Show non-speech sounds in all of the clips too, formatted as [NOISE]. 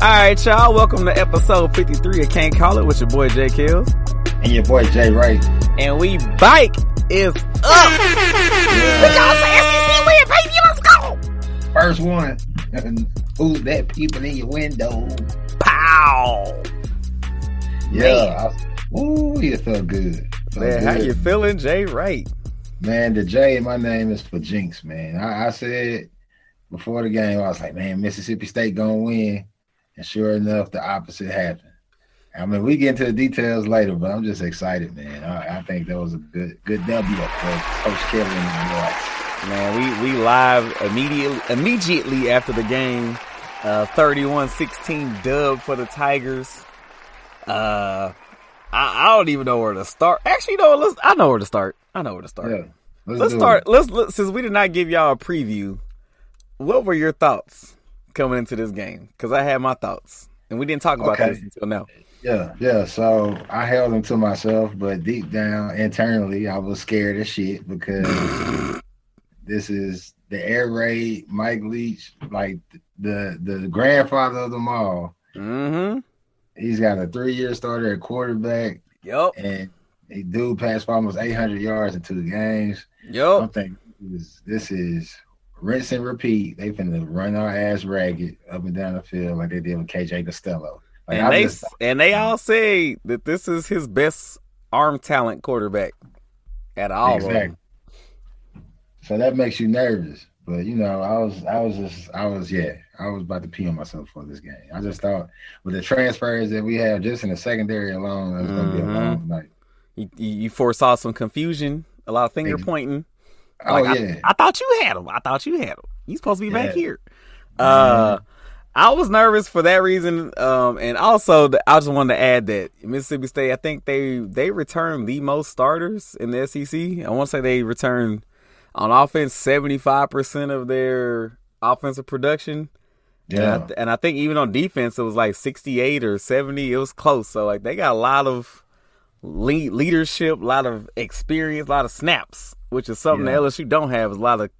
All right, y'all. Welcome to episode 53 of Can't Call It with your boy Jay Kills. And your boy Jay Wright. And we bike is up. We got some SEC win, baby. Let's go. First one. Who's that people in your window? Pow. Yeah. I, ooh, you felt good. Man, how you feeling, Jay Wright? Man, the J my name is for Jinx, man. I, I said before the game, I was like, man, Mississippi State gonna win. And sure enough, the opposite happened. I mean, we get into the details later, but I'm just excited, man. I, I think that was a good good W for Coach Kelly and the boys. Man, we we live immediately immediately after the game. Uh 31-16 dub for the Tigers. Uh I, I don't even know where to start. Actually, you know, let's I know where to start. I know where to start. Yeah. Let's do start. Let's look since we did not give y'all a preview. What were your thoughts coming into this game? Because I had my thoughts, and we didn't talk about Okay. this until now. Yeah, yeah. So I held them to myself, but deep down internally, I was scared as shit because [LAUGHS] this is the air raid, Mike Leach, like the the grandfather of them all. Mm-hmm. He's got a three year starter at quarterback, Yup. and he dude passed for almost 800 yards in two games. Yep. I'm thinking this, this is rinse and repeat. They finna run our ass ragged up and down the field like they did with KJ Costello. Like, And they just- and they all say that this is his best arm talent quarterback at all. Exactly. So that makes you nervous. But you know, I was I was just I was yeah, I was about to pee on myself for this game. I just thought with the transfers that we have just in the secondary alone, it was gonna be a Mhm. long night. You, you foresaw some confusion, a lot of finger pointing. Oh Like, yeah. I thought you had him. I thought you had him. You supposed to be back Yeah. here. Uh, I was nervous for that reason. Um, and also the, I just wanted to add that Mississippi State. I think they they returned the most starters in the SEC. I want to say they returned on offense seventy five percent of their offensive production. And, yeah. I, and I think even on defense, it was like 68 or 70. It was close. So, like, they got a lot of lead, leadership, a lot of experience, a lot of snaps, which is something Yeah. that LSU don't have. Is a lot of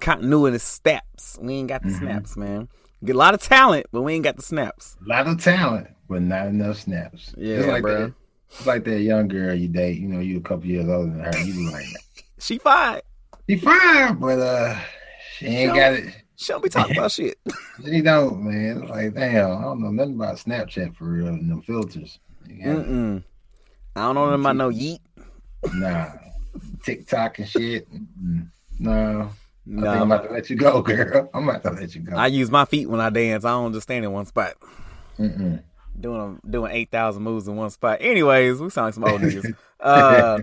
continuity snaps. We ain't got the Mhm. snaps, man. Get a lot of talent, but we ain't got the snaps. A lot of talent, but not enough snaps. Yeah, it's like bro. that. It's like that young girl you date. You know, you a couple years older than her. You be like, [LAUGHS] She fine. she fine, but uh, she ain't She got it. She don't be talking about shit. [LAUGHS] She don't, man. It's like, damn, I don't know nothing about Snapchat for real and them filters. Mm-mm. I don't know them about no yeet. Nah, [LAUGHS] TikTok and shit. Mm, No, I I'm about to let you go, girl. [LAUGHS] I'm about to let you go. I use my feet when I dance. I don't just stand in one spot. Mm-mm. doing doing eight thousand moves in one spot. Anyways, we sound like some old niggas. [LAUGHS] Uh,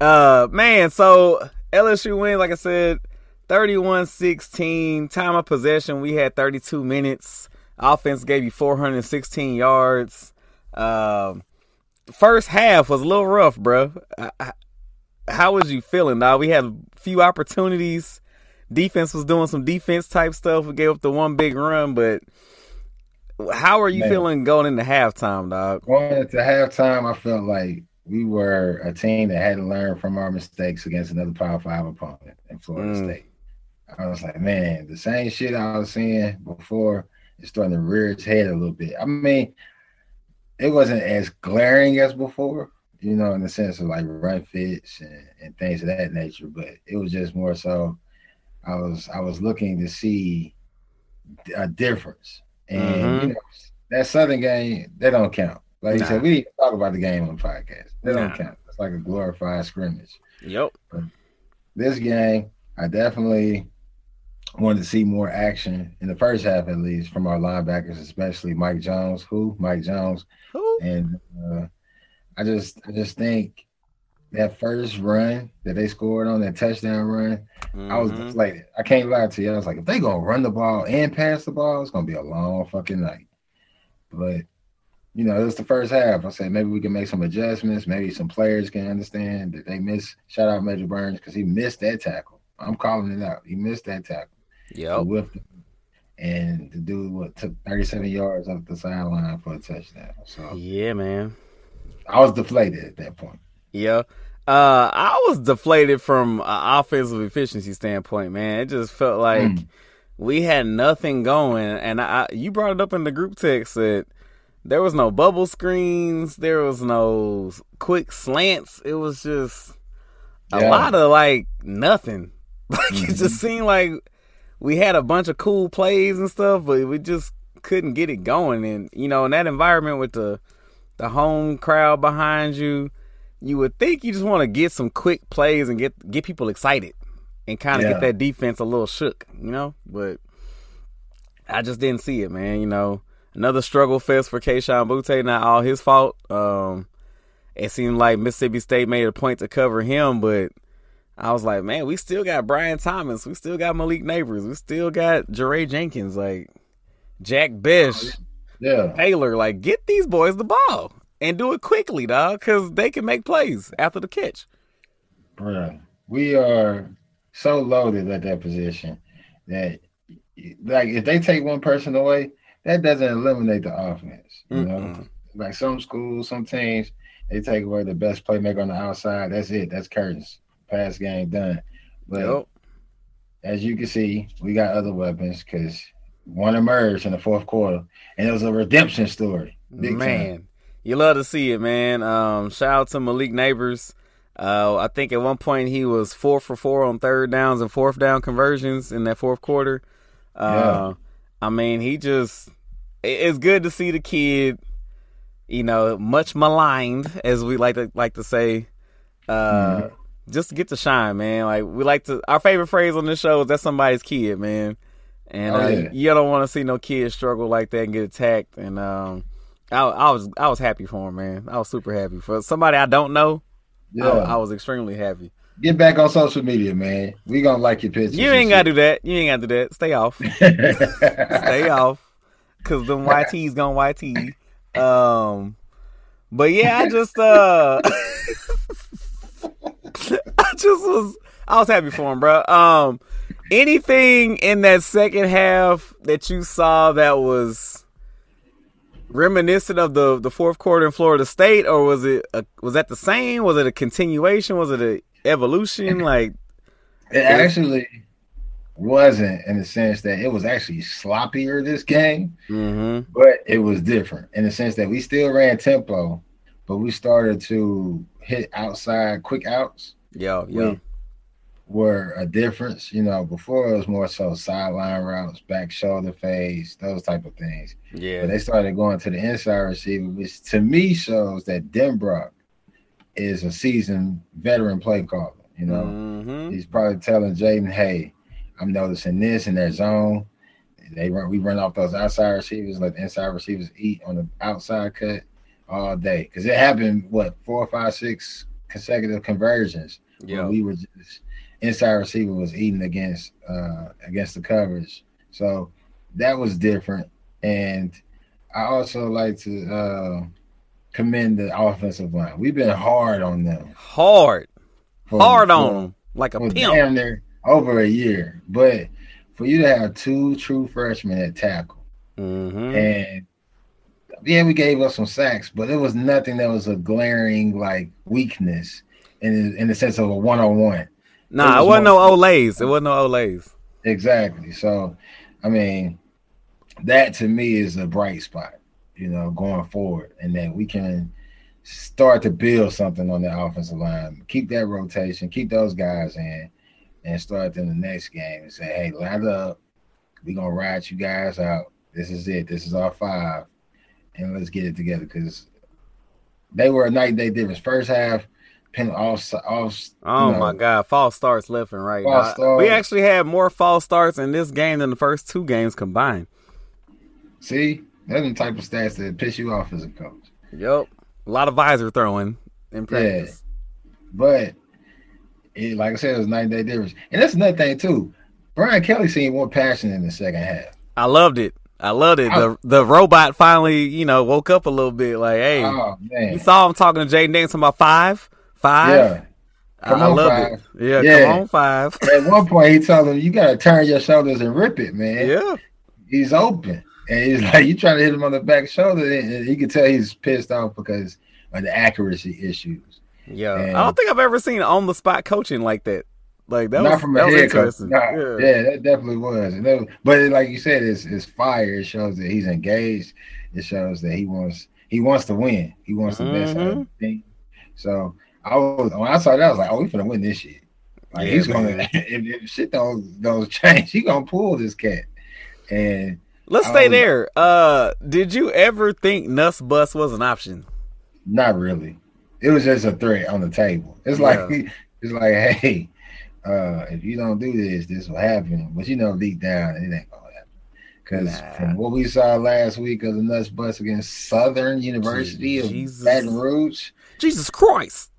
uh, man. So LSU wins, like I said, 31-16. Time of possession, we had thirty two minutes. Offense gave you four hundred sixteen yards. Um, first half was a little rough, bro. I- I- How was you feeling? Now we had a few opportunities. Defense was doing some defense type stuff. We gave up the one big run, but how are you Man. feeling going into halftime, dog? Going into halftime, I felt like we were a team that hadn't learned from our mistakes against another Power Five opponent in Florida Mm. State. I was like, man, the same shit I was seeing before is starting to rear its head a little bit. I mean, it wasn't as glaring as before, you know, in the sense of like run fits and, and things of that nature, but it was just more so I was I was looking to see a difference. And Mhm. you know, that Southern game, they don't count. Like you Nah. said, we didn't talk about the game on the podcast. They Nah. don't count. It's like a glorified scrimmage. Yep. This game, I definitely wanted to see more action in the first half, at least, from our linebackers, especially Mike Jones. Who? Mike Jones. Who? And uh, I just, I just think that first run that they scored on that touchdown run, mm-hmm. I was mm-hmm. deflated. I can't lie to you. I was like, if they gonna run the ball and pass the ball, it's gonna be a long fucking night. But you know, it was the first half. I said maybe we can make some adjustments. Maybe some players can understand that they miss. Shout out Major Burns because he missed that tackle. I'm calling it out. He missed that tackle. Yeah. And the dude what took 37 yards off the sideline for a touchdown. So yeah, man. I was deflated at that point. Yeah. Uh, I was deflated from an offensive efficiency standpoint, man. It just felt like mm. we had nothing going, and I, you brought it up in the group text that there was no bubble screens, there was no quick slants. It was just a yeah. lot of like nothing. [LAUGHS] Like mm-hmm. it just seemed like we had a bunch of cool plays and stuff, but we just couldn't get it going. And you know, in that environment with the the home crowd behind you, you would think you just want to get some quick plays and get get people excited and kind of yeah. get that defense a little shook, you know. But I just didn't see it, man. You know, another struggle fest for Kayshon Boutte. Not all his fault. Um, it seemed like Mississippi State made a point to cover him, but I was like, man, we still got Brian Thomas, we still got Malik Nabers, we still got Jaray Jenkins, like Jack Bish, oh, yeah, Taylor. Like, get these boys the ball and do it quickly, dog, because they can make plays after the catch. Bro, we are so loaded at that position that, like, if they take one person away, that doesn't eliminate the offense. You Mm-mm. know, like some schools, some teams, they take away the best playmaker on the outside. That's it. That's curtains pass game done. But yep. as you can see, we got other weapons because one emerged in the fourth quarter, and it was a redemption story. Big man, time. you love to see it, man. Um, shout out to Malik Nabers. Uh, I think at one point he was four for four on third downs and fourth down conversions in that fourth quarter. Uh, yeah. I mean, he just it's good to see the kid, you know, much maligned as we like to like to say. Uh, mm-hmm just get to shine, man. Like we like to our favorite phrase on this show is that's somebody's kid, man. And oh, uh, yeah. you don't want to see no kids struggle like that and get attacked. And um, I, I, was I was happy for him, man. I was super happy for somebody I don't know. Yeah, I, I was extremely happy. Get back on social media, man. We gonna like your pictures. You ain't gotta do that. You ain't gotta do that. Stay off. [LAUGHS] Stay off. Cause them YT's gonna YT. Um, but yeah, I just uh. [LAUGHS] [LAUGHS] I just was I was happy for him, bro. Um, anything in that second half that you saw that was reminiscent of the the fourth quarter in Florida State, or was it a, was that the same? Was it a continuation? Was it a evolution? [LAUGHS] Like it actually wasn't in the sense that it was actually sloppier this game, mm-hmm. but it was different in the sense that we still ran tempo, but we started to hit outside quick outs. Yeah, yeah. Were a difference, you know. Before it was more so sideline routes, back shoulder fades, those type of things. Yeah. But they started going to the inside receiver, which to me shows that Denbrock is a seasoned veteran play caller. You know, mm-hmm. he's probably telling Jayden, "Hey, I'm noticing this in their zone. They run, we run off those outside receivers, let the inside receivers eat on the outside cut all day because it happened what four, five, six consecutive conversions. Yeah, we were just inside receiver was eating against uh against the coverage, so that was different. And I also like to uh commend the offensive line. We've been hard on them, hard, for, hard for, on them like a pimp. Damn near over a year, but for you to have two true freshmen at tackle, mm-hmm. and yeah, we gave up some sacks, but it was nothing that was a glaring like weakness in in the sense of a one on one. Nah, it, was wasn't no Olays. It wasn't no Olays. Exactly. So, I mean, that to me is a bright spot, you know, going forward, and that we can start to build something on the offensive line. Keep that rotation, keep those guys in, and start in the next game and say, hey, line up. We're gonna ride you guys out. This is it. This is our five and let's get it together because they were a night day difference. First half, pen off off. Oh know, my god, false starts left and right. False Now, we actually had more false starts in this game than the first two games combined. See, that's the type of stats that piss you off as a coach. Yep. A lot of visor throwing in practice. But it, like I said, it was night and day difference. And that's another thing too. Brian Kelly seemed more passionate in the second half. I loved it. I loved it. The the robot finally, you know, woke up a little bit. Like, hey, Oh you saw him talking to Jayden Daniels about five, five. yeah. Come I, on, loved five. it. Yeah, Yeah. come on, five. At one point, he told him, "You gotta turn your shoulders and rip it, man." yeah, He's open, and he's [LAUGHS] like, "You trying to hit him on the back shoulder?" And he can tell he's pissed off because of the accuracy issues. yeah. And- I don't think I've ever seen on the spot coaching like that. Like that Not was from that a was interesting. Nah, yeah. yeah. that definitely was. And that- but it- like you said, it's it's fire. It shows that he's engaged. It shows that he wants he wants to win. He wants the best out of Mhm. the team. So I was when I saw that, I was like, oh, we finna win this shit. Like Yeah, he's gonna man. [LAUGHS] if, if shit don't don't change, he gonna pull this cat. And Let's stay was- there. Uh, did you ever think Nuss Bus was an option? not really. It was just a threat on the table. It's like [LAUGHS] it's like, hey, uh, if you don't do this, this will happen. But you know, deep down, it ain't gonna happen. Because Nah. from what we saw last week of the Nuss Bus against Southern University of Jesus. Baton Rouge, Jesus Christ!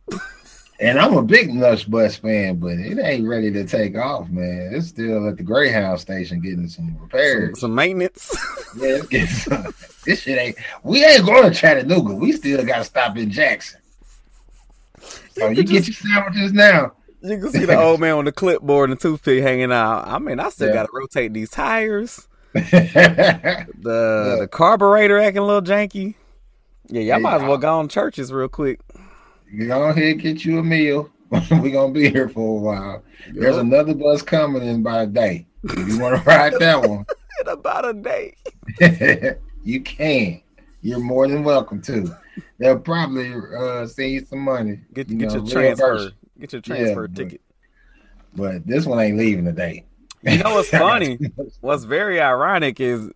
and I'm a big Nuss Bus fan, but it ain't ready to take off, man. It's still at the Greyhound station getting some Some, repairs. some maintenance. [LAUGHS] Yeah, it's getting some- this shit ain't. We ain't going to Chattanooga. We still got to stop in Jackson. So You you get your sandwiches now. You can see the old man with the clipboard and the toothpick hanging out. I mean, I still Yeah. got to rotate these tires. yeah, [LAUGHS] The the carburetor acting a little janky. Yeah, y'all Hey, might as well go on churches real quick. go ahead and get you a meal. [LAUGHS] We're gonna be here for a while. There's another bus coming in by a day. If you want to ride that one, [LAUGHS] in about a day. you can. You're more than welcome to. They'll probably uh, send you some money. Get you get know, your transfer. Get your transfer but- ticket. But this one ain't leaving today. You know what's [LAUGHS] funny? What's very ironic is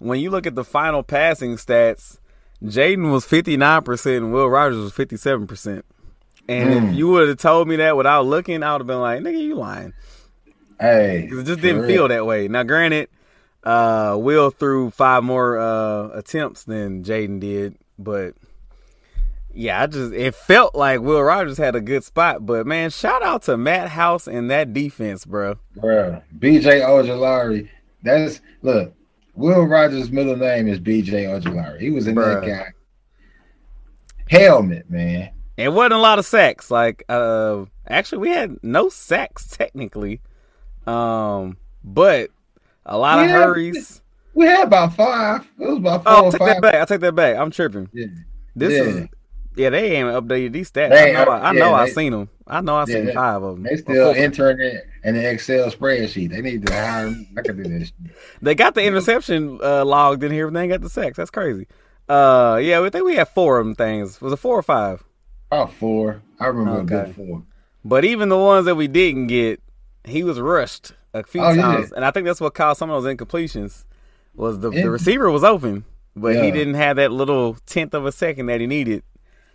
when you look at the final passing stats, Jayden was 59% and Will Rogers was 57%. And if Mm. you would have told me that without looking, I would have been like, nigga, you lying. Hey, it just didn't real. feel that way. Now, granted, uh, Will threw five more uh, attempts than Jayden did, but yeah, I just it felt like Will Rogers had a good spot. But man, shout out to Matt House and that defense, bro. Bruh, BJ Ojulari. That's look. Will Rogers' middle name is BJ Ojulari. He was in Bruh. that guy. Helmet, man. It wasn't a lot of sacks. Like, uh, actually, we had no sacks technically, um, but a lot of hurries. We had about five. It was about four Oh, I'll or take five. that back. I take that back. I'm tripping. Yeah. This Yeah. is yeah. They ain't updated these stats. They I know. I, I yeah, know. I seen them. I know. I Yeah, seen five of them. They still it in the Excel spreadsheet. They need to hire me. I can do this. They got the interception uh, logged in here, but they ain't got the sacks. That's crazy. Uh, yeah, we think we had four of them things. Was it four or five? About four. I remember Okay. a good four. But even the ones that we didn't get, he was rushed a few Oh, yeah. times, and I think that's what caused some of those incompletions. Was the, Yeah. the receiver was open, but he didn't have that little tenth of a second that he needed.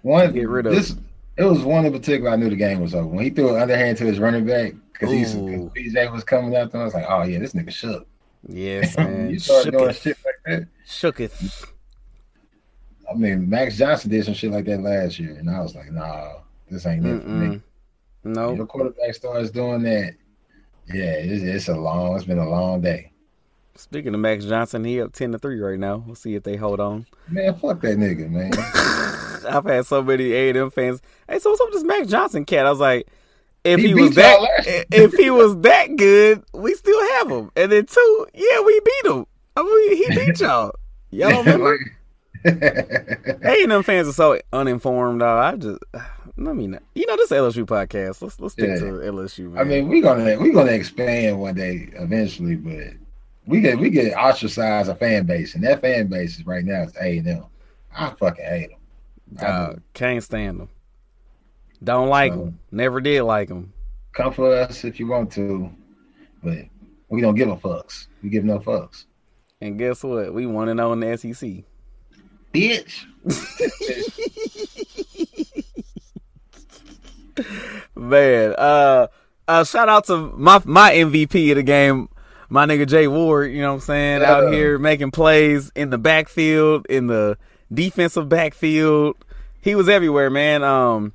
One Get rid of this. It was one in particular. I knew the game was over when he threw an underhand to his running back because. BJ was coming after him. I was like, oh yeah, this nigga shook. Yes, [LAUGHS] man. you start doing Shooketh. shit like that. Shooketh. I mean, Max Johnson did some shit like that last year, and I was like, nah, this ain't it for me. No. Your quarterback starts doing that. Yeah, it's, it's a long. It's been a long day. Speaking of Max Johnson, he up ten to three right now. We'll see if they hold on. Man, fuck that nigga, man. [LAUGHS] [LAUGHS] I've had so many A and M fans. Hey, so what's up with this Max Johnson cat? I was like, if He he, was that, y'all last year. if he was that good, we still have him. And then two, yeah, we beat him. I mean, he beat [LAUGHS] y'all. Y'all don't remember? [LAUGHS] A and M fans are so uninformed. Dog. I just, [SIGHS] I mean. You know, this LSU podcast. Let's let's stick Yeah. to LSU. Man. I mean, we're gonna we're gonna expand one day eventually, but we get we get ostracize a fan base, and that fan base is right now is A and M. I fucking hate them. I can't stand them. Don't like them. Never did like them. Come for us if you want to, but we don't give a fucks. We give no fucks, And guess what? We want to know in the SEC. bitch. [LAUGHS] Man, uh, uh, shout out to my my MVP of the game, my nigga Jay Ward. You know what I'm saying? Yeah. Out here making plays in the backfield, in the defensive backfield. He was everywhere, man. Um,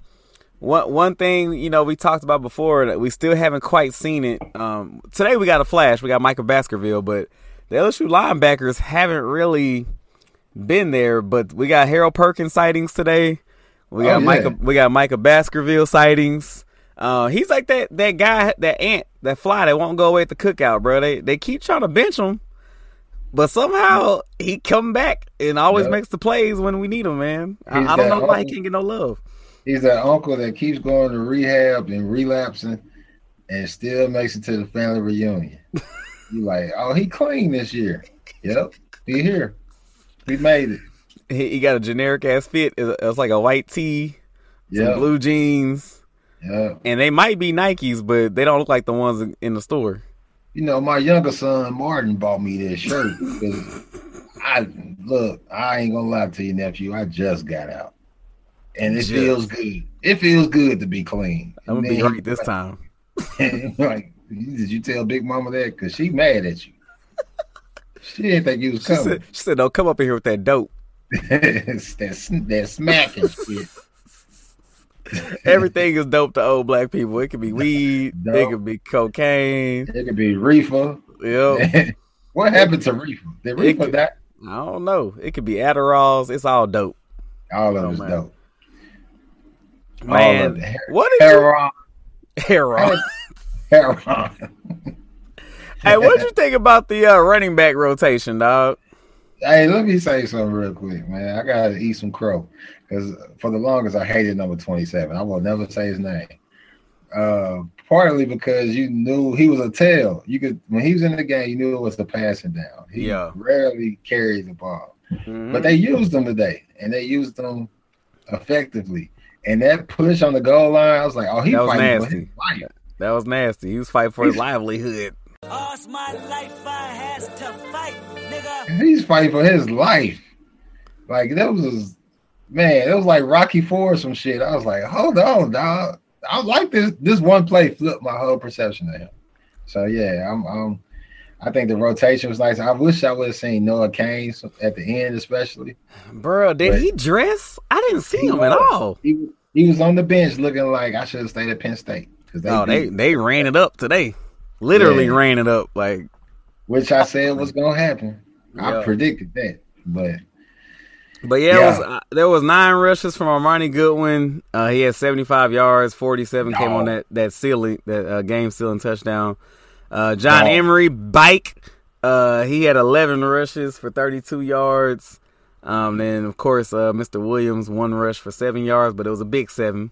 one one thing you know we talked about before that we still haven't quite seen it. Um, today we got a flash. We got Michael Baskerville, but the LSU linebackers haven't really been there. But we got Harold Perkins sightings today. We got Oh, yeah. Micah. We got Micah Baskerville sightings. Uh, he's like that that guy, that ant, that fly that won't go away at the cookout, bro. They they keep trying to bench him, but somehow he come back and always Yep. makes the plays when we need him, man. I, I don't know why he can't get no love. He's that uncle that keeps going to rehab and relapsing and still makes it to the family reunion. [LAUGHS] you like, oh, he clean this year. Yep, he here. He made it. He, he got a generic ass fit. It's, it's like a white tee, some blue jeans, yep. and they might be Nikes, but they don't look like the ones in the store. You know, my younger son Martin bought me this shirt I look. I ain't gonna lie to you, nephew. I just got out, and it Just. feels good. It feels good to be clean. I'm gonna be right this time. [LAUGHS] like, did you tell Big Mama that? Cause she mad at you. She didn't think you was She coming. said, "She said, don't come up in here with that dope. [LAUGHS] That that smacking shit. [LAUGHS] Everything is dope to old black people. It could be weed, it could be cocaine. It could be reefer. Yep. [LAUGHS] what happened to reefer? Did reefer could- die? I don't know. It could be Adderalls. It's all dope, All of Oh, it's dope. Man. What did you Heroin. Heroin. [LAUGHS] Heroin. hey, what you think about the uh, running back rotation, dog? Hey, let me say something real quick, man. I gotta eat some crow because for the longest I hated number twenty-seven. I will never say his name. Uh, partly because you knew he was a tail. You could when he was in the game, you knew it was the passing down. He Yeah. rarely carried the ball, Mhm. but they used him today, and they used him effectively. And that push on the goal line, I was like, oh, he That was fighting for nasty. his life. that was nasty. He was fighting for his [LAUGHS] livelihood. All's my life I has to fight, nigga. He's fighting for his life. Like that was man, it was like Rocky Four or some shit. I was like, hold on, dog. I like this. This one play flipped my whole perception of him. So yeah, I'm, I'm I think the rotation was nice. I wish I would have seen Noah Cain at the end, especially. Bro, did But- he dress? I didn't see him at all. He he was on the bench looking like I should have stayed at Penn State because they, Oh, they they ran it up today. Literally Yeah. ran it up. Like which I said was gonna happen. Yeah. I predicted that, but But yeah, It Yeah. was, uh, there was nine rushes from Armoni Goodwin. Uh, he had 75 yards, 47 came on that that sealing that uh, game sealing touchdown. Uh, John Dog. Emery bike. Uh, he had 11 rushes for 32 yards. Um, then of course uh, Mr. Williams one rush for seven yards, but it was a big seven.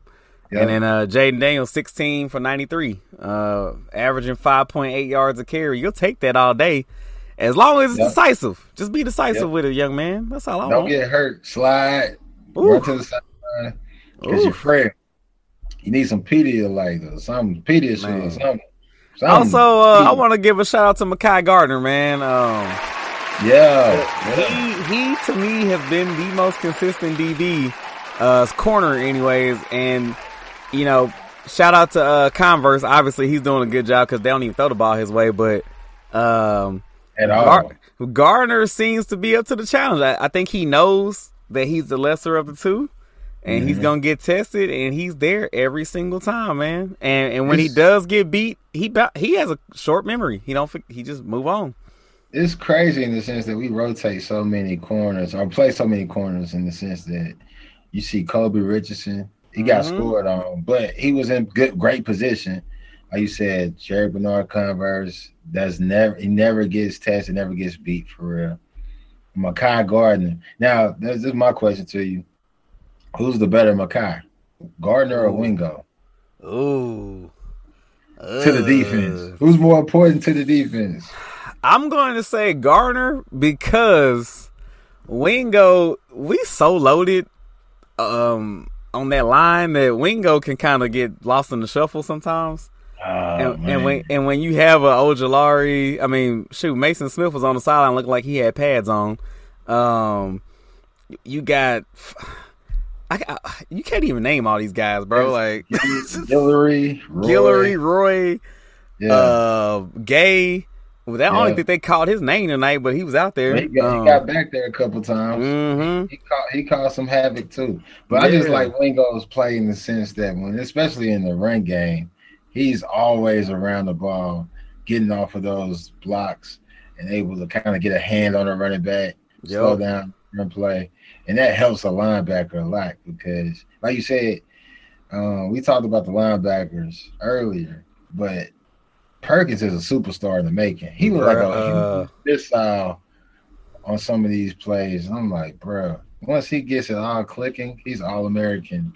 yeah. And then uh, Jayden Daniels 16 for 93, uh, averaging 5.8 yards a carry. You'll take that all day, as long as it's Yep. decisive. Just be decisive Yep. with it, young man. That's all I want. don't get hurt, slide, Ooh. run to the sideline. Because you're frail. You need some Pedialyte or something, Pediasure Man. or something. something. Also, uh, I want to give a shout out to Mekhi Gardner, man. Um, yeah, yeah. he he to me has been the most consistent DB, uh, corner anyways, and you know, shout out to uh, Converse. Obviously, he's doing a good job because they don't even throw the ball his way, but um, at all. Gar- Gardner seems to be up to the challenge. I, I think he knows that he's the lesser of the two. And he's Mhm. gonna get tested, and he's there every single time, man. And and when he does get beat, he he has a short memory. He don't he just move on. it's crazy in the sense that we rotate so many corners or play so many corners in the sense that you see Colby Richardson, he got Mhm. scored on, but he was in good, great position. Like you said, Jarrick Bernard-Converse does never, he never gets tested, never gets beat for real. Mekhi Gardner. Now, this is my question to you: Who's the better Mekhi, Gardner or Wingo? Ooh. To the defense, who's more important to the defense? I'm going to say Gardner because Wingo, we so loaded um on that line that Wingo can kind of get lost in the shuffle sometimes. Oh, and, and when and when you have a Ojulari, I mean, shoot, Maason Smith was on the sideline looking like he had pads on. Um, you got, I, I- you can't even name all these guys, bro. Like Hillary, [LAUGHS] Roy, Guillory, Roy, yeah. uh, Gay. Well, that I don't think they called his name tonight, but he was out there. he, got, Um, he got back there a couple times. mhm. He caught he caused some havoc too. But I just like Wingo's play in the sense that when, especially in the run game, he's always around the ball, getting off of those blocks and able to kind of get a hand on a running back, slow down, run play, and that helps a linebacker a lot because, like you said, um, we talked about the linebackers earlier, but Perkins is a superstar in the making. He was like a missile on some of these plays. I'm like, bro, once he gets it all clicking, he's all American,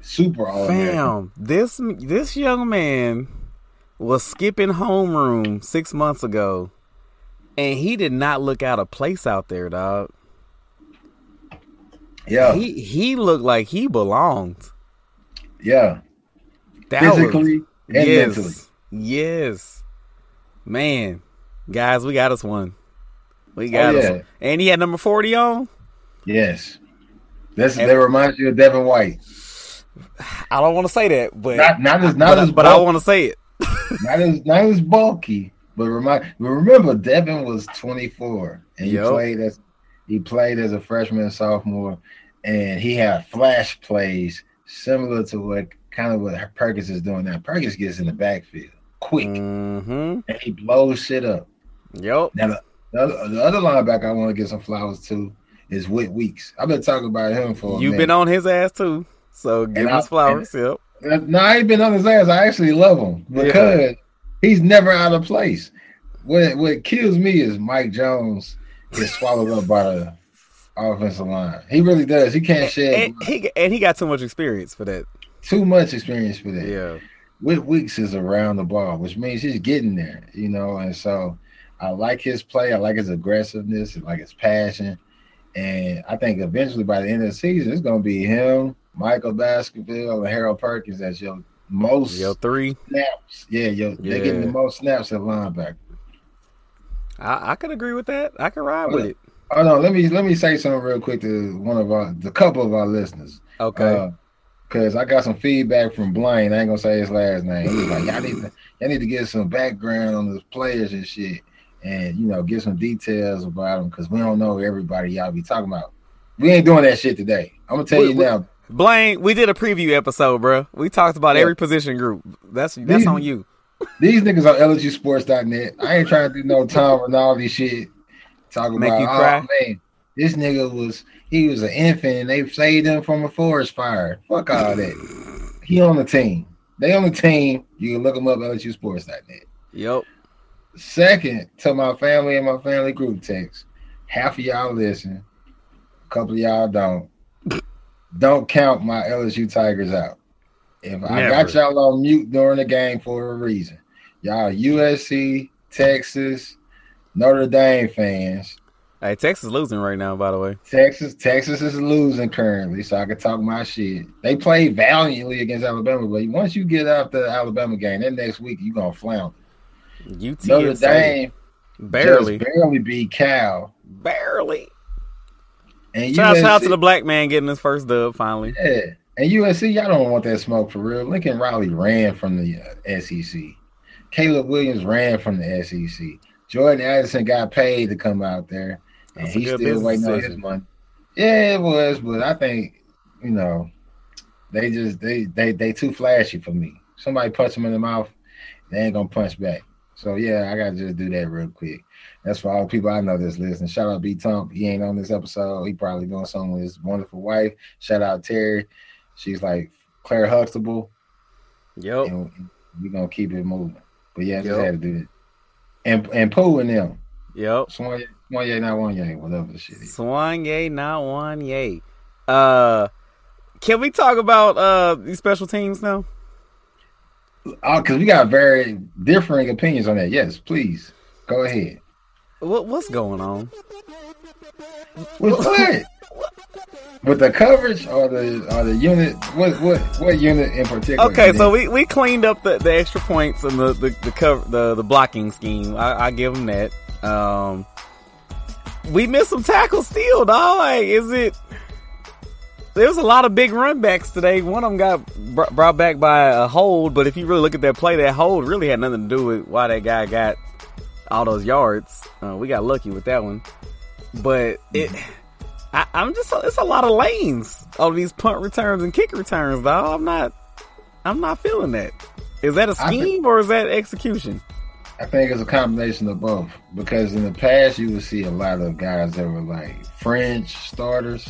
super all. Fam, this this young man was skipping homeroom six months ago, and he did not look out of place out there, dog. Yeah, He he looked like he belonged. yeah, That was- physically and yes, mentally. yes, man, guys, we got us one. We oh, got Oh, us, one. and he had number forty on. Yes, that's And- that reminds you of Devin White. I don't want to say that, but Not not as not but, as but I want to say it. [LAUGHS] not as not as bulky, but remind. But remember, Devin was 24, and he Yup. played as he played as a freshman and sophomore, and he had flash plays similar to what kind of what Perkins is doing now. Perkins gets in the backfield quick, Mm-hmm. and he blows shit up. Yep. Now the, the, other, the other linebacker I want to get some flowers to is Whit Weeks. I've been talking about him for. You've been on his ass too, so give him I- his flowers. Yep. No, I ain't been on his ass. I actually love him because he's never out of place. What what kills me is Mike Jones gets swallowed up by the offensive line. He really does. He can't shed And he and he got too much experience for that. too much experience for that. Yeah. Whit Weeks is around the ball, which means he's getting there, you know. And so I like his play. I like his aggressiveness. I like his passion. And I think eventually by the end of the season, it's going to be him, Michael Baskerville, and Harold Perkins as your most your three. snaps. Yeah, yo, they're getting the most snaps at linebacker. I, I could agree with that. I could ride with uh, it. Hold on, let me let me say something real quick to one of our the couple of our listeners. Okay. Uh, cause I got some feedback from Blaine. I ain't gonna say his last name. He was like, "Y'all need to, y'all need to get some background on the players and shit, and you know, get some details about them, cause we don't know everybody y'all be talking about. We ain't doing that shit today. I'm gonna tell you now. Blaine, we did a preview episode, bro. We talked about Yeah. every position group. That's that's These- on you. These niggas on LSUsports.net. I ain't trying to do no Tom Rinaldi shit. Talking Make about, you oh cry? man, this nigga was he was an infant and they saved him from a forest fire. Fuck all that. He on the team. They on the team. You can look him up LSUsports.net. Yep. Second, to my family and my family group text, half of y'all listen, a couple of y'all don't. Don't count my LSU Tigers out. If I got y'all on mute during the game for a reason, y'all USC, Texas, Notre Dame fans. Hey, Texas losing right now, by the way. Texas, Texas is losing currently, so I can talk my shit. They played valiantly against Alabama, but once you get out the Alabama game, then next week you gonna flounder. UTSA Notre Dame barely, barely beat Cal. barely. And Shout, shout out to the black man getting his first dub finally. Yeah. And USC, y'all don't want that smoke for real. Lincoln Riley ran from the uh, SEC. Caleb Williams ran from the SEC. Jordan Addison got paid to come out there, and That's he's still waiting on his money. Yeah, it was, but I think you know they just they they they too flashy for me. Somebody punch them in the mouth, they ain't gonna punch back. So yeah, I gotta just do that real quick. That's for all the people I know that's listening. Shout out B Tump. He ain't on this episode. He probably doing something with his wonderful wife. Shout out Terry. She's like Claire Huxtable. Yep. And we gonna keep it moving. But yeah, I just Yup. had to do that. And and Pooh and them. Yep. Swan yay, not one yay, whatever the shit is. Swan yay, not one yay. Uh, can we talk about uh these special teams now? Oh, because we got very differing opinions on that. Yes, please. Go ahead. What what's going on? With what? With the coverage or the or the unit? What what what unit in particular? Okay, so we, we cleaned up the, the extra points and the the the cover the, the blocking scheme. I, I give them that. Um, we missed some tackles still, dog. Like, is it there was a lot of big run backs today. One of them got br- brought back by a hold, but if you really look at that play, that hold really had nothing to do with why that guy got all those yards. Uh, we got lucky with that one, but it. I, I'm just it's a lot of lanes on these punt returns and kick returns, though. I'm not I'm not feeling that. Is that a I think- scheme or is that execution? I think it's a combination of both because in the past you would see a lot of guys that were like fringe starters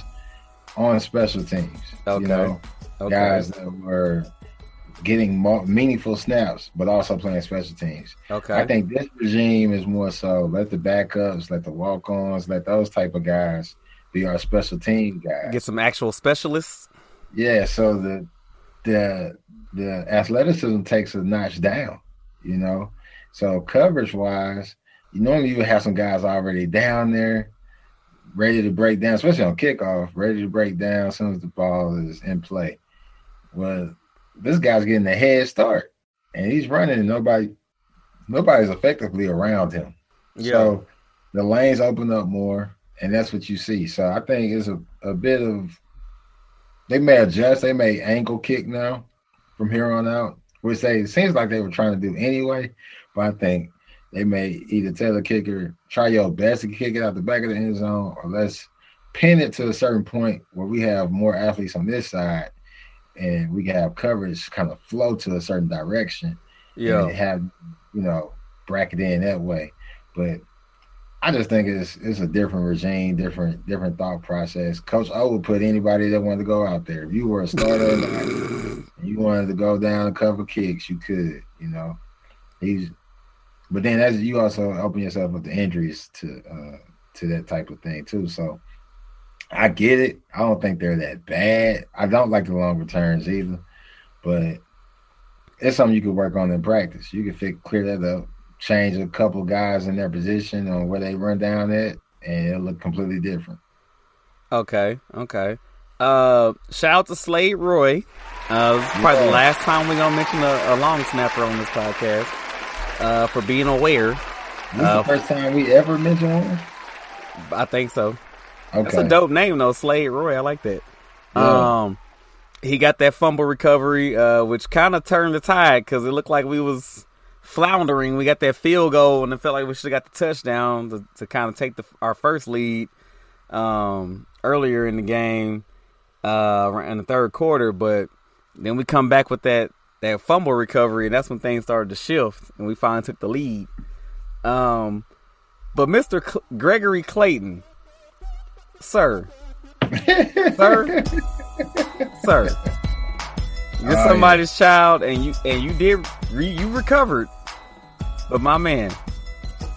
on special teams. Okay. You know, Okay. guys that were getting more meaningful snaps, but also playing special teams. Okay. I think this regime is more so let the backups, let the walk-ons, let those type of guys be our special team guys. Get some actual specialists. Yeah, so the the the athleticism takes a notch down, you know. So coverage wise, you normally you have some guys already down there, ready to break down, especially on kickoff, ready to break down as soon as the ball is in play. Well, this guy's getting a head start, and he's running, and nobody nobody's effectively around him. So the lanes open up more, and that's what you see. So I think it's a, a bit of they may adjust, they may ankle kick now from here on out, which they it seems like they were trying to do anyway. But I think they may either tell the kicker, try your best to kick it out the back of the end zone, or let's pin it to a certain point where we have more athletes on this side and we can have coverage kind of flow to a certain direction yeah. and have you know bracket in that way. But I just think it's it's a different regime, different different thought process. Coach O would put anybody that wanted to go out there. If you were a starter [LAUGHS] and you wanted to go down and cover kicks, you could. You know, he's. But then as you also open yourself up to injuries to uh to that type of thing too. So I get it. I don't think they're that bad. I don't like the long returns either, but it's something you could work on in practice. You can fix, clear that up, change a couple guys in their position on where they run down at, and it'll look completely different. Okay, okay. Uh, shout out to Slade Roy. Uh, probably the last time we're gonna mention a, a long snapper on this podcast. Uh, for being aware, This Uh, the first time we ever mentioned one. I think so. Okay, That's a dope name though, Slade Roy. I like that. Yeah. Um, he got that fumble recovery, uh, which kind of turned the tide because it looked like we was floundering. We got that field goal, and it felt like we should have got the touchdown to, to kind of take the, our first lead um, earlier in the game uh, in the third quarter. But then we come back with that that fumble recovery, and that's when things started to shift, and we finally took the lead. Um, but Mr. Cl- Gregory Clayton, sir, sir, [LAUGHS] sir. You're Oh, somebody's child, and you and you did re, you recovered. But my man,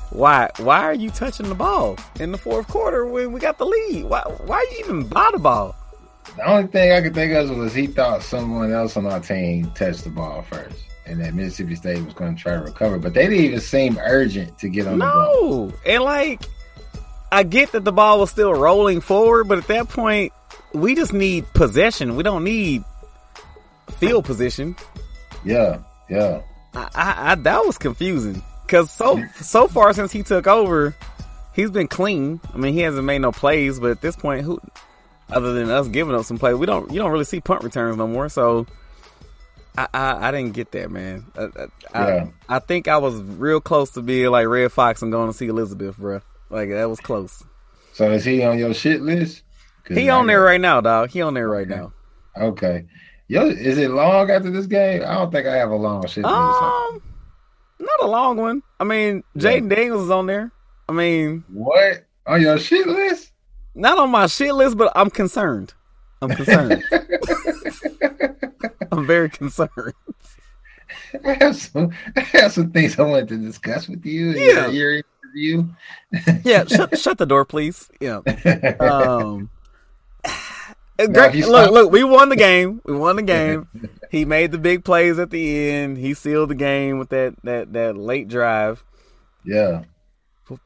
why why are you touching the ball in the fourth quarter when we got the lead? Why why you even buy the ball? The only thing I could think of was he thought someone else on our team touched the ball first, and that Mississippi State was going to try to recover. But they didn't even seem urgent to get on the ball. No, and like I get that the ball was still rolling forward, but at that point, we just need possession. We don't need field position. Yeah, yeah. I, I, I that was confusing because so so far since he took over, he's been clean. I mean, he hasn't made no plays, but at this point, who other than us giving up some plays, we don't you don't really see punt returns no more. So I I, I didn't get that man. I, I, Yeah. I, I think I was real close to being like Redd Foxx and going to see Elizabeth, bro. Like that was close. So is he on your shit list? He on there right now, dog. He on there right Okay. now. Okay. Yo, is it long after this game? I don't think I have a long shit list. Um, not a long one. I mean, Jayden Daniels is on there. I mean, what on your shit list? not on my shit list, but I'm concerned. I'm concerned. [LAUGHS] I'm very concerned. I have some, I have some things I wanted to discuss with you. Yeah. your, interview. Yeah, shut shut the door, please. Yeah. Um. [LAUGHS] Greg, you look, look, we won the game. We won the game. [LAUGHS] he made the big plays at the end. He sealed the game with that that that late drive. yeah.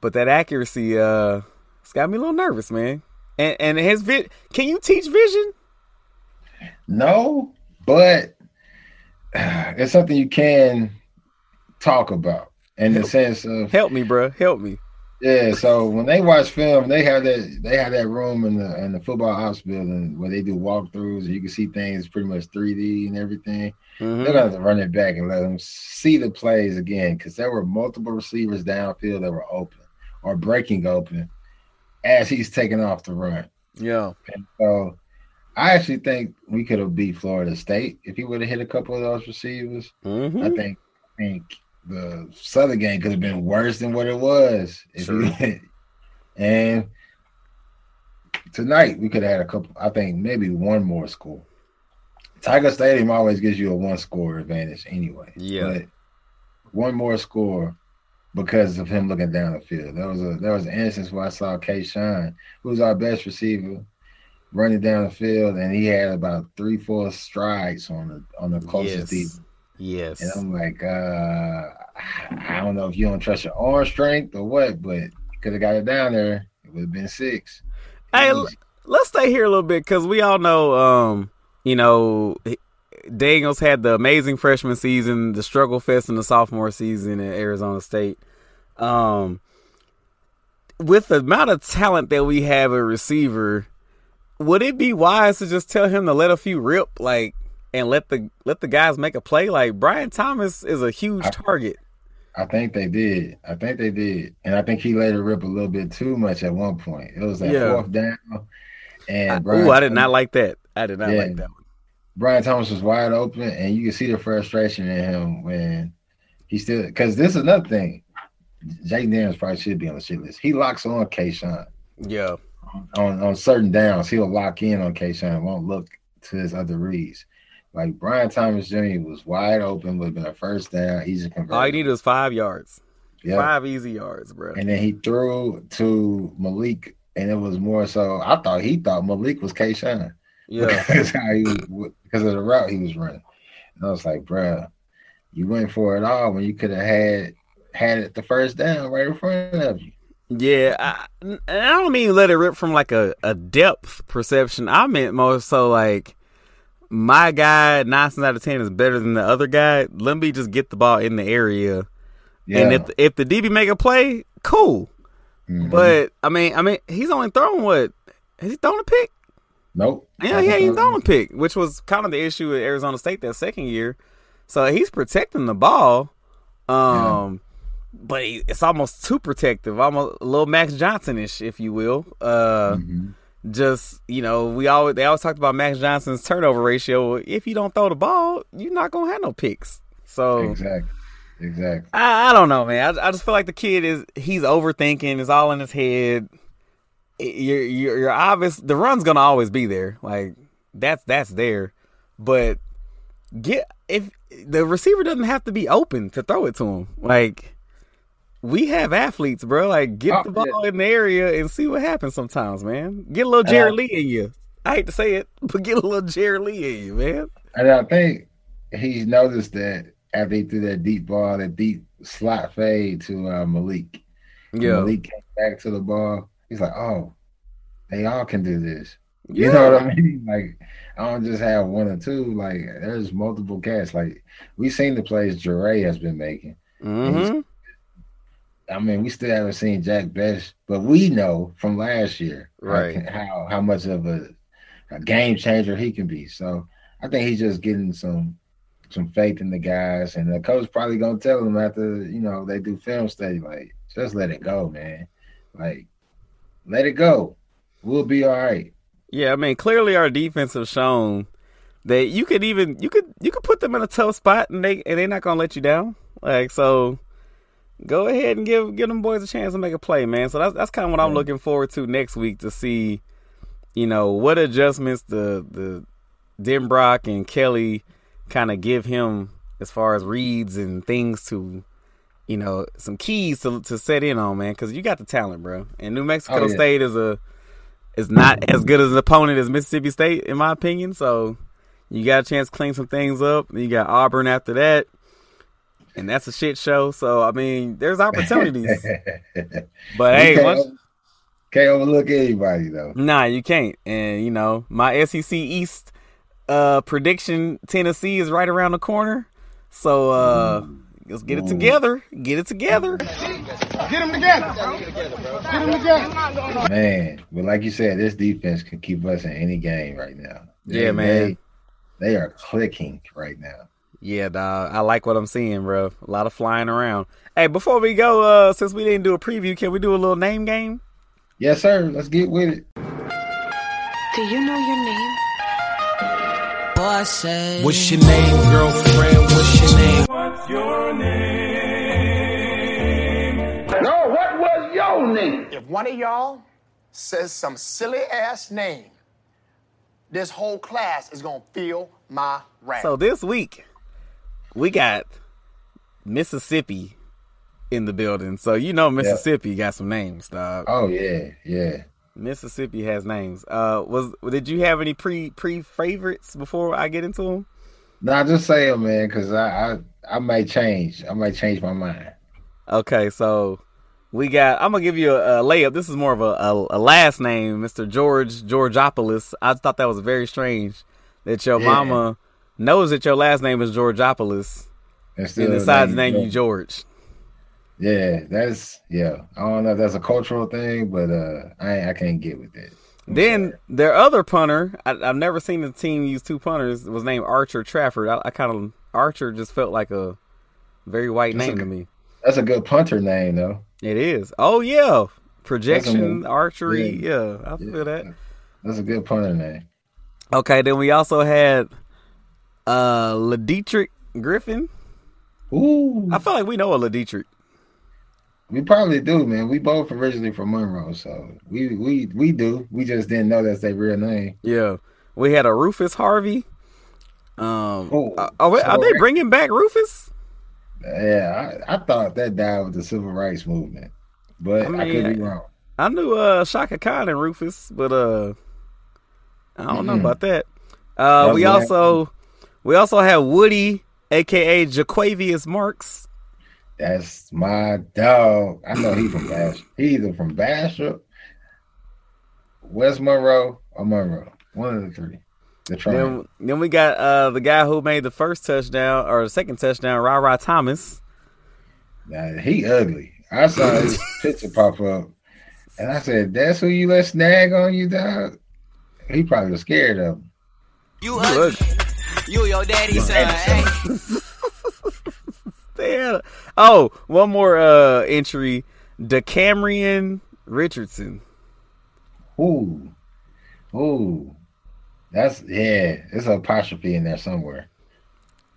But that accuracy, uh, it's got me a little nervous, man. And and his vid, can you teach vision? No, but [SIGHS] it's something you can talk about in the sense of Help me, bro. Help me. Yeah, so when they watch film, they have that they have that room in the in the football ops building where they do walkthroughs and you can see things pretty much 3D and everything. Mhm. They're gonna have to run it back and let them see the plays again because there were multiple receivers downfield that were open or breaking open as he's taking off the run. Yeah. And So I actually think we could have beat Florida State if he would have hit a couple of those receivers. Mhm. I think I think the Southern game could have been worse than what it was. If Sure. and tonight we could have had a couple. I think maybe one more score. Tiger Stadium always gives you a one score advantage anyway. Yeah. But one more score because of him looking down the field. There was a there was an instance where I saw Kayshon, who's our best receiver, running down the field, and he had about three, four strides on the on the closest Yes. Yes. And I'm like, uh, I don't know if you don't trust your arm strength or what, but could have got it down there. It would have been six. Hey, l- let's stay here a little bit because we all know, um, you know, Daniels had the amazing freshman season, the struggle fest in the sophomore season at Arizona State. Um, with the amount of talent that we have at receiver, would it be wise to just tell him to let a few rip, like, and let the let the guys make a play? Like Brian Thomas is a huge I- target. I think they did. I think they did, and I think he let it rip a little bit too much at one point. It was that Yeah. fourth down, and I, Brian ooh, I did not like that. I did not Yeah. like that one. Brian Thomas was wide open, and you can see the frustration in him when he still. Because this is another thing. Jay Daniels probably should be on the shit list. He locks on Kayshon Yeah. on on certain downs. He'll lock in on Kayshon. Won't look to his other reads. Like Brian Thomas Jr. was wide open, would have been a first down, easy conversion. All you need is five yards. Yeah. Five easy yards, bro. And then he threw to Malik, and it was more so. I thought he thought Malik was Kayshon. Yeah. [LAUGHS] because how he because of the route he was running. And I was like, bruh, you went for it all when you could have had had it the first down right in front of you. Yeah, I, and I don't mean let it rip from like a, a depth perception. I meant more so like my guy nine out of ten is better than the other guy. Let me just get the ball in the area, Yeah, and if if the DB make a play, cool. Mhm. But I mean, I mean, he's only throwing what? Has he thrown a pick? nope. Yeah, yeah, he's thrown a pick, which was kind of the issue with Arizona State that second year. So he's protecting the ball. Um, but he, it's almost too protective, almost a little Max Johnson ish, if you will. Uh, Mhm. Just you know, we always they always talked about Max Johnson's turnover ratio. If you don't throw the ball, you're not gonna have no picks. So Exactly. Exactly. I, I don't know, man. I, I just feel like the kid is he's overthinking. It's all in his head. You're, you're you're obvious. The run's gonna always be there. Like that's that's there. But get if the receiver doesn't have to be open to throw it to him. Like we have athletes, bro. Like get Oh, the ball in the area and see what happens. Sometimes, man. Get a little Jarrett Lee in you. I hate to say it, [LAUGHS] but get a little Jarrett Lee in you, man. And I think he's noticed that after he threw that deep ball, that deep slot fade to uh, Malik. Yeah, Malik came back to the ball. He's like, oh, they all can do this. yeah. You know what I [LAUGHS] mean? Like, I don't just have one or two. Like, there's multiple cats. Like, we've seen the plays Jure has been making. Mm-hmm. I mean, we still haven't seen Jack Bech, but we know from last year how- how how much of a, a game changer he can be. So I think he's just getting some some faith in the guys, and the coach probably gonna tell him after you know they do film study, like just let it go, man. Like, let it go. We'll be all right. Yeah, I mean, clearly our defense has shown that you could even you could you could put them in a tough spot and they and they're not gonna let you down. Like so, go ahead and give give them boys a chance to make a play, man. So that's that's kind of what I'm looking forward to next week to see, you know, what adjustments the the Denbrock and Kelly kind of give him as far as reads and things to. You know, some keys to to set in on, man, because you got the talent, bro. And New Mexico Oh, yeah. State is a is not as good as an opponent as Mississippi State, in my opinion. So you got a chance to clean some things up. You got Auburn after that, and that's a shit show. So I mean, there's opportunities. [LAUGHS] but hey, can't, once, can't overlook anybody though. nah, you can't. And you know, my SEC East uh prediction, Tennessee is right around the corner. So uh let's get it together. Get it together. Get them together. Get them together. Man, but like you said, this defense can keep us in any game right now. They- Yeah, man. They, they are clicking right now. Yeah, dog. I like what I'm seeing, bro. A lot of flying around. Hey, before we go, uh, since we didn't do a preview, can we do a little name game? Yes, sir. Let's get with it. Do you know your name? What's your name, girlfriend? What's your name? What's your name? No, what was your name? If one of y'all says some silly ass name, this whole class is gonna feel my wrath. So this week, we got Mississippi in the building. So you know Mississippi got some names, dog. Oh yeah, yeah. Mississippi has names. Uh, was did you have any pre pre favorites before I get into them? Nah, just say it, man, because I, I I might change. I might change my mind. Okay, so we got. I'm gonna give you a, a layup. This is more of a, a, a last name, Mr. George Georgopoulos. I thought that was very strange that your Yeah. mama knows that your last name is Georgopoulos And and decides to name you George. Yeah, that's yeah. I don't know if that's a cultural thing, but uh, I I can't get with it. I'm Then sorry. their other punter, I, I've never seen a team use two punters. Was named Archer Trafford. I, I kind of Archer just felt like a very white That's name a- to me. that's a good punter name though. It is. Oh yeah, projection, a- archery. yeah. Yeah, I feel that. That's a good punter name. Okay, then we also had uh Ladietrich Griffin. Ooh, I feel like we know a Ladietrich. we probably do, man. We both originally from Monroe, so we we we do. We just didn't know that's their real name. Yeah, we had a Rufus Harvey. Um, Oh, uh, are, are they bringing back Rufus? Yeah, I, I thought that died with the civil rights movement, but I I, could be wrong. I knew uh Chaka Khan and Rufus, but uh, I don't know Mhm. about that. Uh, we also we also have Woody, aka Jo'quavious Marks. That's my dog. I know he from [LAUGHS] Bastrop. He either from Bastrop, West Monroe, or Monroe. One of the three. The. Then, then we got uh the guy who made the first touchdown or the second touchdown, Rara Thomas. Nah, he ugly. I saw his [LAUGHS] picture pop up, and I said, "That's who you let snag on you, dog." He probably was scared of him. You He look- You your daddy son. [LAUGHS] Hey. They had oh, one more uh entry, DeCamerion Richardson. Ooh, ooh, that's yeah. There's an apostrophe in there somewhere.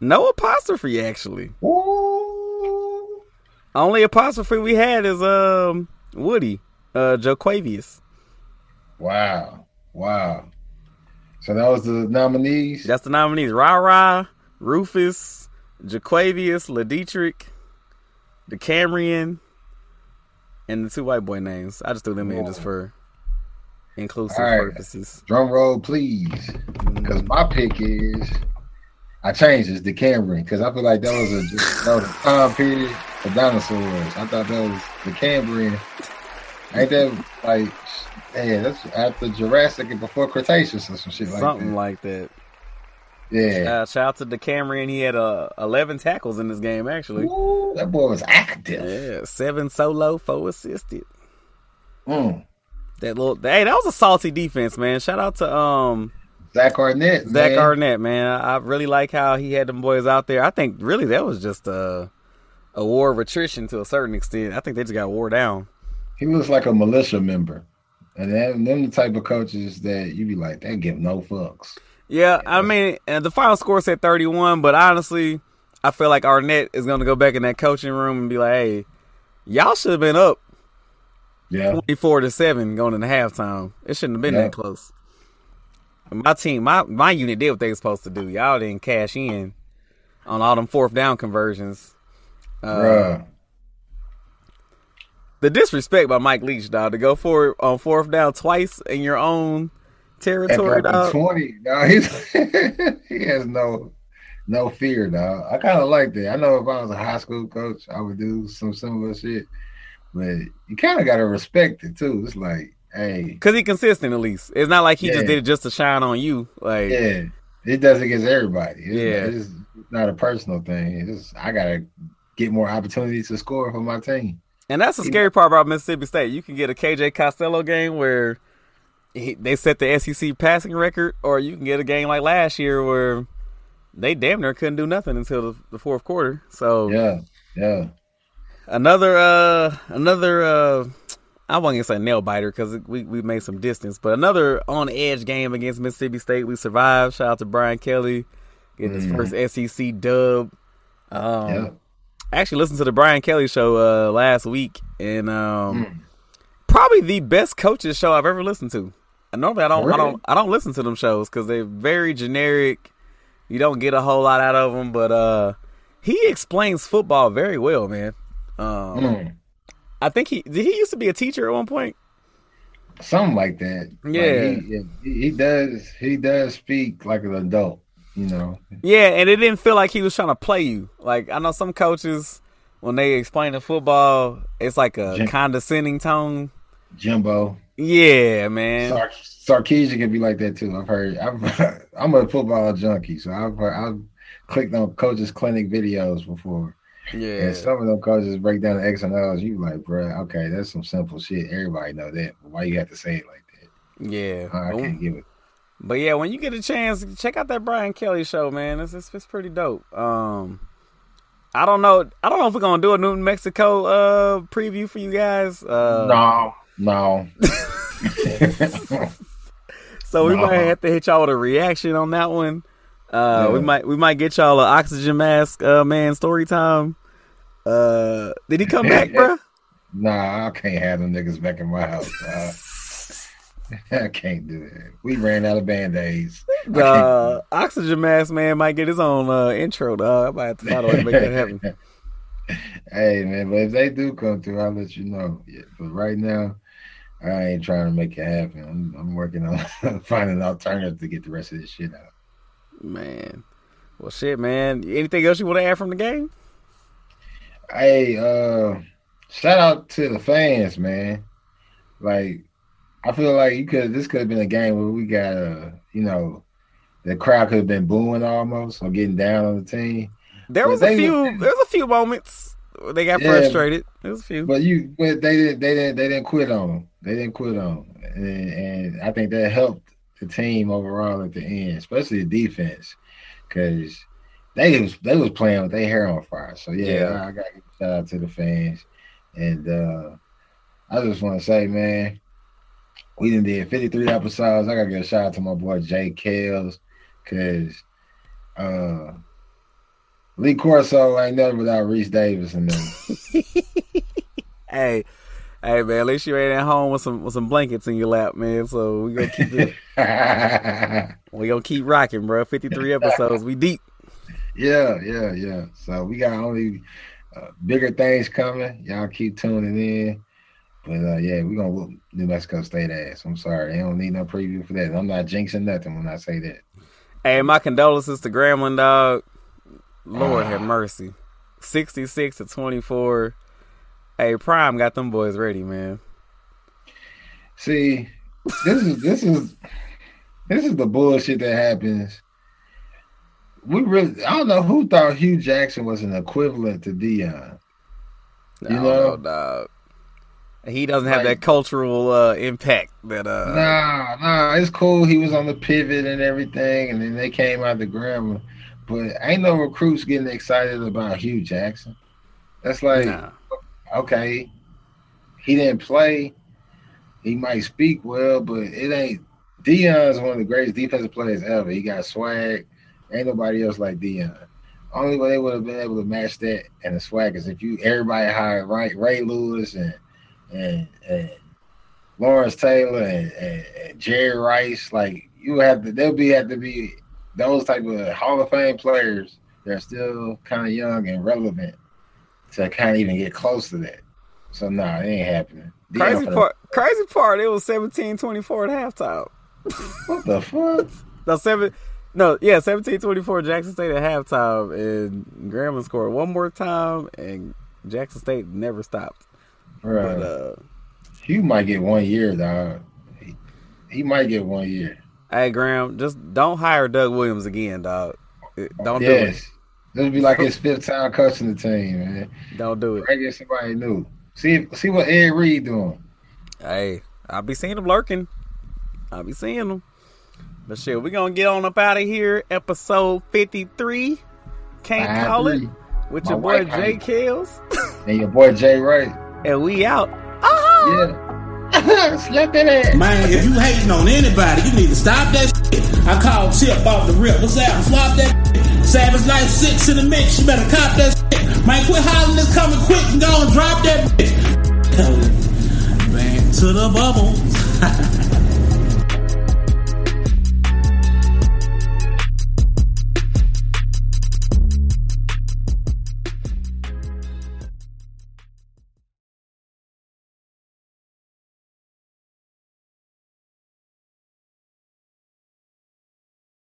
No apostrophe actually. Ooh, Only apostrophe we had is um Woody, uh Jo'quavious. wow, wow. So that was the nominees. That's the nominees. Rara, Rufus, Jo'quavious, Ladietrich, DeCamerion, and the two white boy names. I just threw them in just for inclusive right. purposes. Drum roll, please, because my pick is. I changed this to Cambrian because I feel like that was a that was a time period for dinosaurs. I thought that was the Cambrian. Ain't that like, yeah, that's after Jurassic and before Cretaceous or some shit like that. Something that. like that. yeah, Uh, shout out to DeCamerion. He had uh, 11 tackles in this game, actually. Ooh, that boy was active. Yeah, seven solo, four assisted. Mm. That little, hey, that was a salty defense, man. Shout out to um Zach Arnett, Zach man. Arnett, man. I I really like how he had them boys out there. I think really that was just a a war of attrition to a certain extent. I think they just got wore down. He looks like a militia member, and them, them the type of coaches that you be like, they give no fucks. Yeah, I mean, and the final score said 31, but honestly, I feel like Arnett is going to go back in that coaching room and be like, "Hey, y'all should have been up Yeah, 24 to 7 going into halftime. It shouldn't have been Yeah. that close." My team, my my unit did what they were supposed to do. Y'all didn't cash in on all them fourth down conversions. Uh, bruh. The disrespect by Mike Leach, dog, to go for it on fourth down twice in your own territory, dog. twenty, no, he's [LAUGHS] he has no no fear, dog. I kind of like that. I know if I was a high school coach, I would do some similar shit, but you kind of gotta respect it too. It's like, hey, Cause he consistent at least. It's not like he just did it just to shine on you. Like yeah, it does against everybody. It's, Yeah. it's not a personal thing. It's just, I gotta get more opportunities to score for my team. And that's the scary part about Mississippi State. You can get a KJ Costello game where he, they set the SEC passing record, or you can get a game like last year where they damn near couldn't do nothing until the, the fourth quarter. So Yeah, yeah. another uh another uh I wasn't gonna say nail biter because we we made some distance, but another on edge game against Mississippi State. We survived. Shout out to Brian Kelly getting his first SEC dub. Um, Yeah. I actually listened to the Brian Kelly show uh last week, and um probably the best coaches show I've ever listened to. And normally I don't I don't I don't listen to them shows because they're very generic. You don't get a whole lot out of them, but uh he explains football very well, man. Um, Mm. I think he did. He used to be a teacher at one point. Something like that. Yeah. he, he, he does. He does speak like an adult. You know. Yeah, and it didn't feel like he was trying to play you. Like I know some coaches when they explain the football, it's like a Jim- condescending tone. Jimbo. Yeah, man. Sark- Sarkisian can be like that too. I've heard. I've, [LAUGHS] I'm a football junkie, so I've heard, I've clicked on coaches clinic videos before, Yeah, and some of them coaches break down the X and O's. You like, bro, okay, that's some simple shit. Everybody know that. Why you have to say it like that? yeah. I can't give it. But yeah, when you get a chance, check out that Brian Kelly show, man. It's it's, it's pretty dope. Um, I don't know. I don't know if we're gonna do a New Mexico uh preview for you guys. Uh, no, no. [LAUGHS] So we No. might have to hit y'all with a reaction on that one. Uh, we might we might get y'all an oxygen mask, uh, man. Story time. Uh, did he come back, [LAUGHS] bruh? Nah, I can't have them niggas back in my house. [LAUGHS] I can't do that. We ran out of band aids. The uh, oxygen mask man might get his own uh, intro. Dog. I might have to find a way to make that happen. [LAUGHS] Hey man, but if they do come through, I'll let you know. Yeah, but right now, I ain't trying to make it happen. I'm, I'm working on [LAUGHS] finding an alternative to get the rest of this shit out. Man, well, shit, man. Anything else you want to add from the game? Hey, uh, shout out to the fans, man. Like, I feel like you could. This could have been a game where we got uh, you know, the crowd could have been booing almost or getting down on the team. There Well, was a few. There was a few moments where they got Yeah. frustrated. There was a few. But you, but they didn't, they didn't, they didn't quit on them. They didn't quit on them, and, and I think that helped the team overall at the end, especially the defense, because they was they was playing with their hair on fire. So yeah, Yeah. I, I got to give a shout out to the fans, and uh I just want to say, man, we done did 53 episodes. I got to give a shout out to my boy Jay Kales, because uh. Lee Corso ain't never without Rece Davis and them. [LAUGHS] hey, hey, man. At least you ain't at home with some with some blankets in your lap, man. So we gonna keep it. [LAUGHS] we gonna keep rocking, bro. Fifty three episodes. We deep. Yeah, yeah, yeah. So we got only uh, bigger things coming. Y'all keep tuning in. But uh, yeah, we're gonna whoop New Mexico State ass. I'm sorry, they don't need no preview for that. I'm not jinxing nothing when I say that. Hey, my condolences to Grambling dog. Lord have mercy. Sixty six to twenty four. Hey, Prime got them boys ready, man. See, this is this is this is the bullshit that happens. We really, I don't know who thought Hue Jackson was an equivalent to Deion. I You know, dog. He doesn't have Like- that cultural uh, impact that uh Nah, nah, it's cool. He was on the pivot and everything, and then they came out the grammar. But ain't no recruits getting excited about Hue Jackson. That's like, nah. okay, he didn't play. He might speak well, but it ain't. Deion's one of the greatest defensive players ever. He got swag. Ain't nobody else like Dion. Only way they would have been able to match that and the swag is if you everybody hired right Ray Lewis and and and Lawrence Taylor and, and, and Jerry Rice. Like you have to, they'll be have to be those type of Hall of Fame players that are still kind of young and relevant to kind of even get close to that. So no, nah, it ain't happening. Crazy part crazy part, it was 17-24 at halftime. What the fuck? [LAUGHS] No, seven. No, yeah, 17-24 Jackson State at halftime, and Grambling scored one more time, and Jackson State never stopped. Right. But uh, Hue might get one year, dog. He, he might get one year. hey, Graham, just don't hire Doug Williams again, dog. Don't do it. Yes. This would be like his [LAUGHS] fifth time coaching the team, man. Don't do it. Bring in somebody new. See see what Ed Reed doing. Hey, I'll be seeing him lurking. I'll be seeing him. But shit, we gonna get on up out of here. Episode 53. Can't Five, call three. it. With My your boy Jay. Kills. [LAUGHS] And your boy Jay Wright. And we out. Ah! Yeah. [LAUGHS] Slap that ass. Man, if you hating on anybody, you need to stop that shit. I called Tip off the rip. What's that? Flop that shit. Savage Life 6 in the mix. You better cop that shit. Man, quit hollering this coming quick and go and drop that shit. [LAUGHS] Man, to the bubble. [LAUGHS]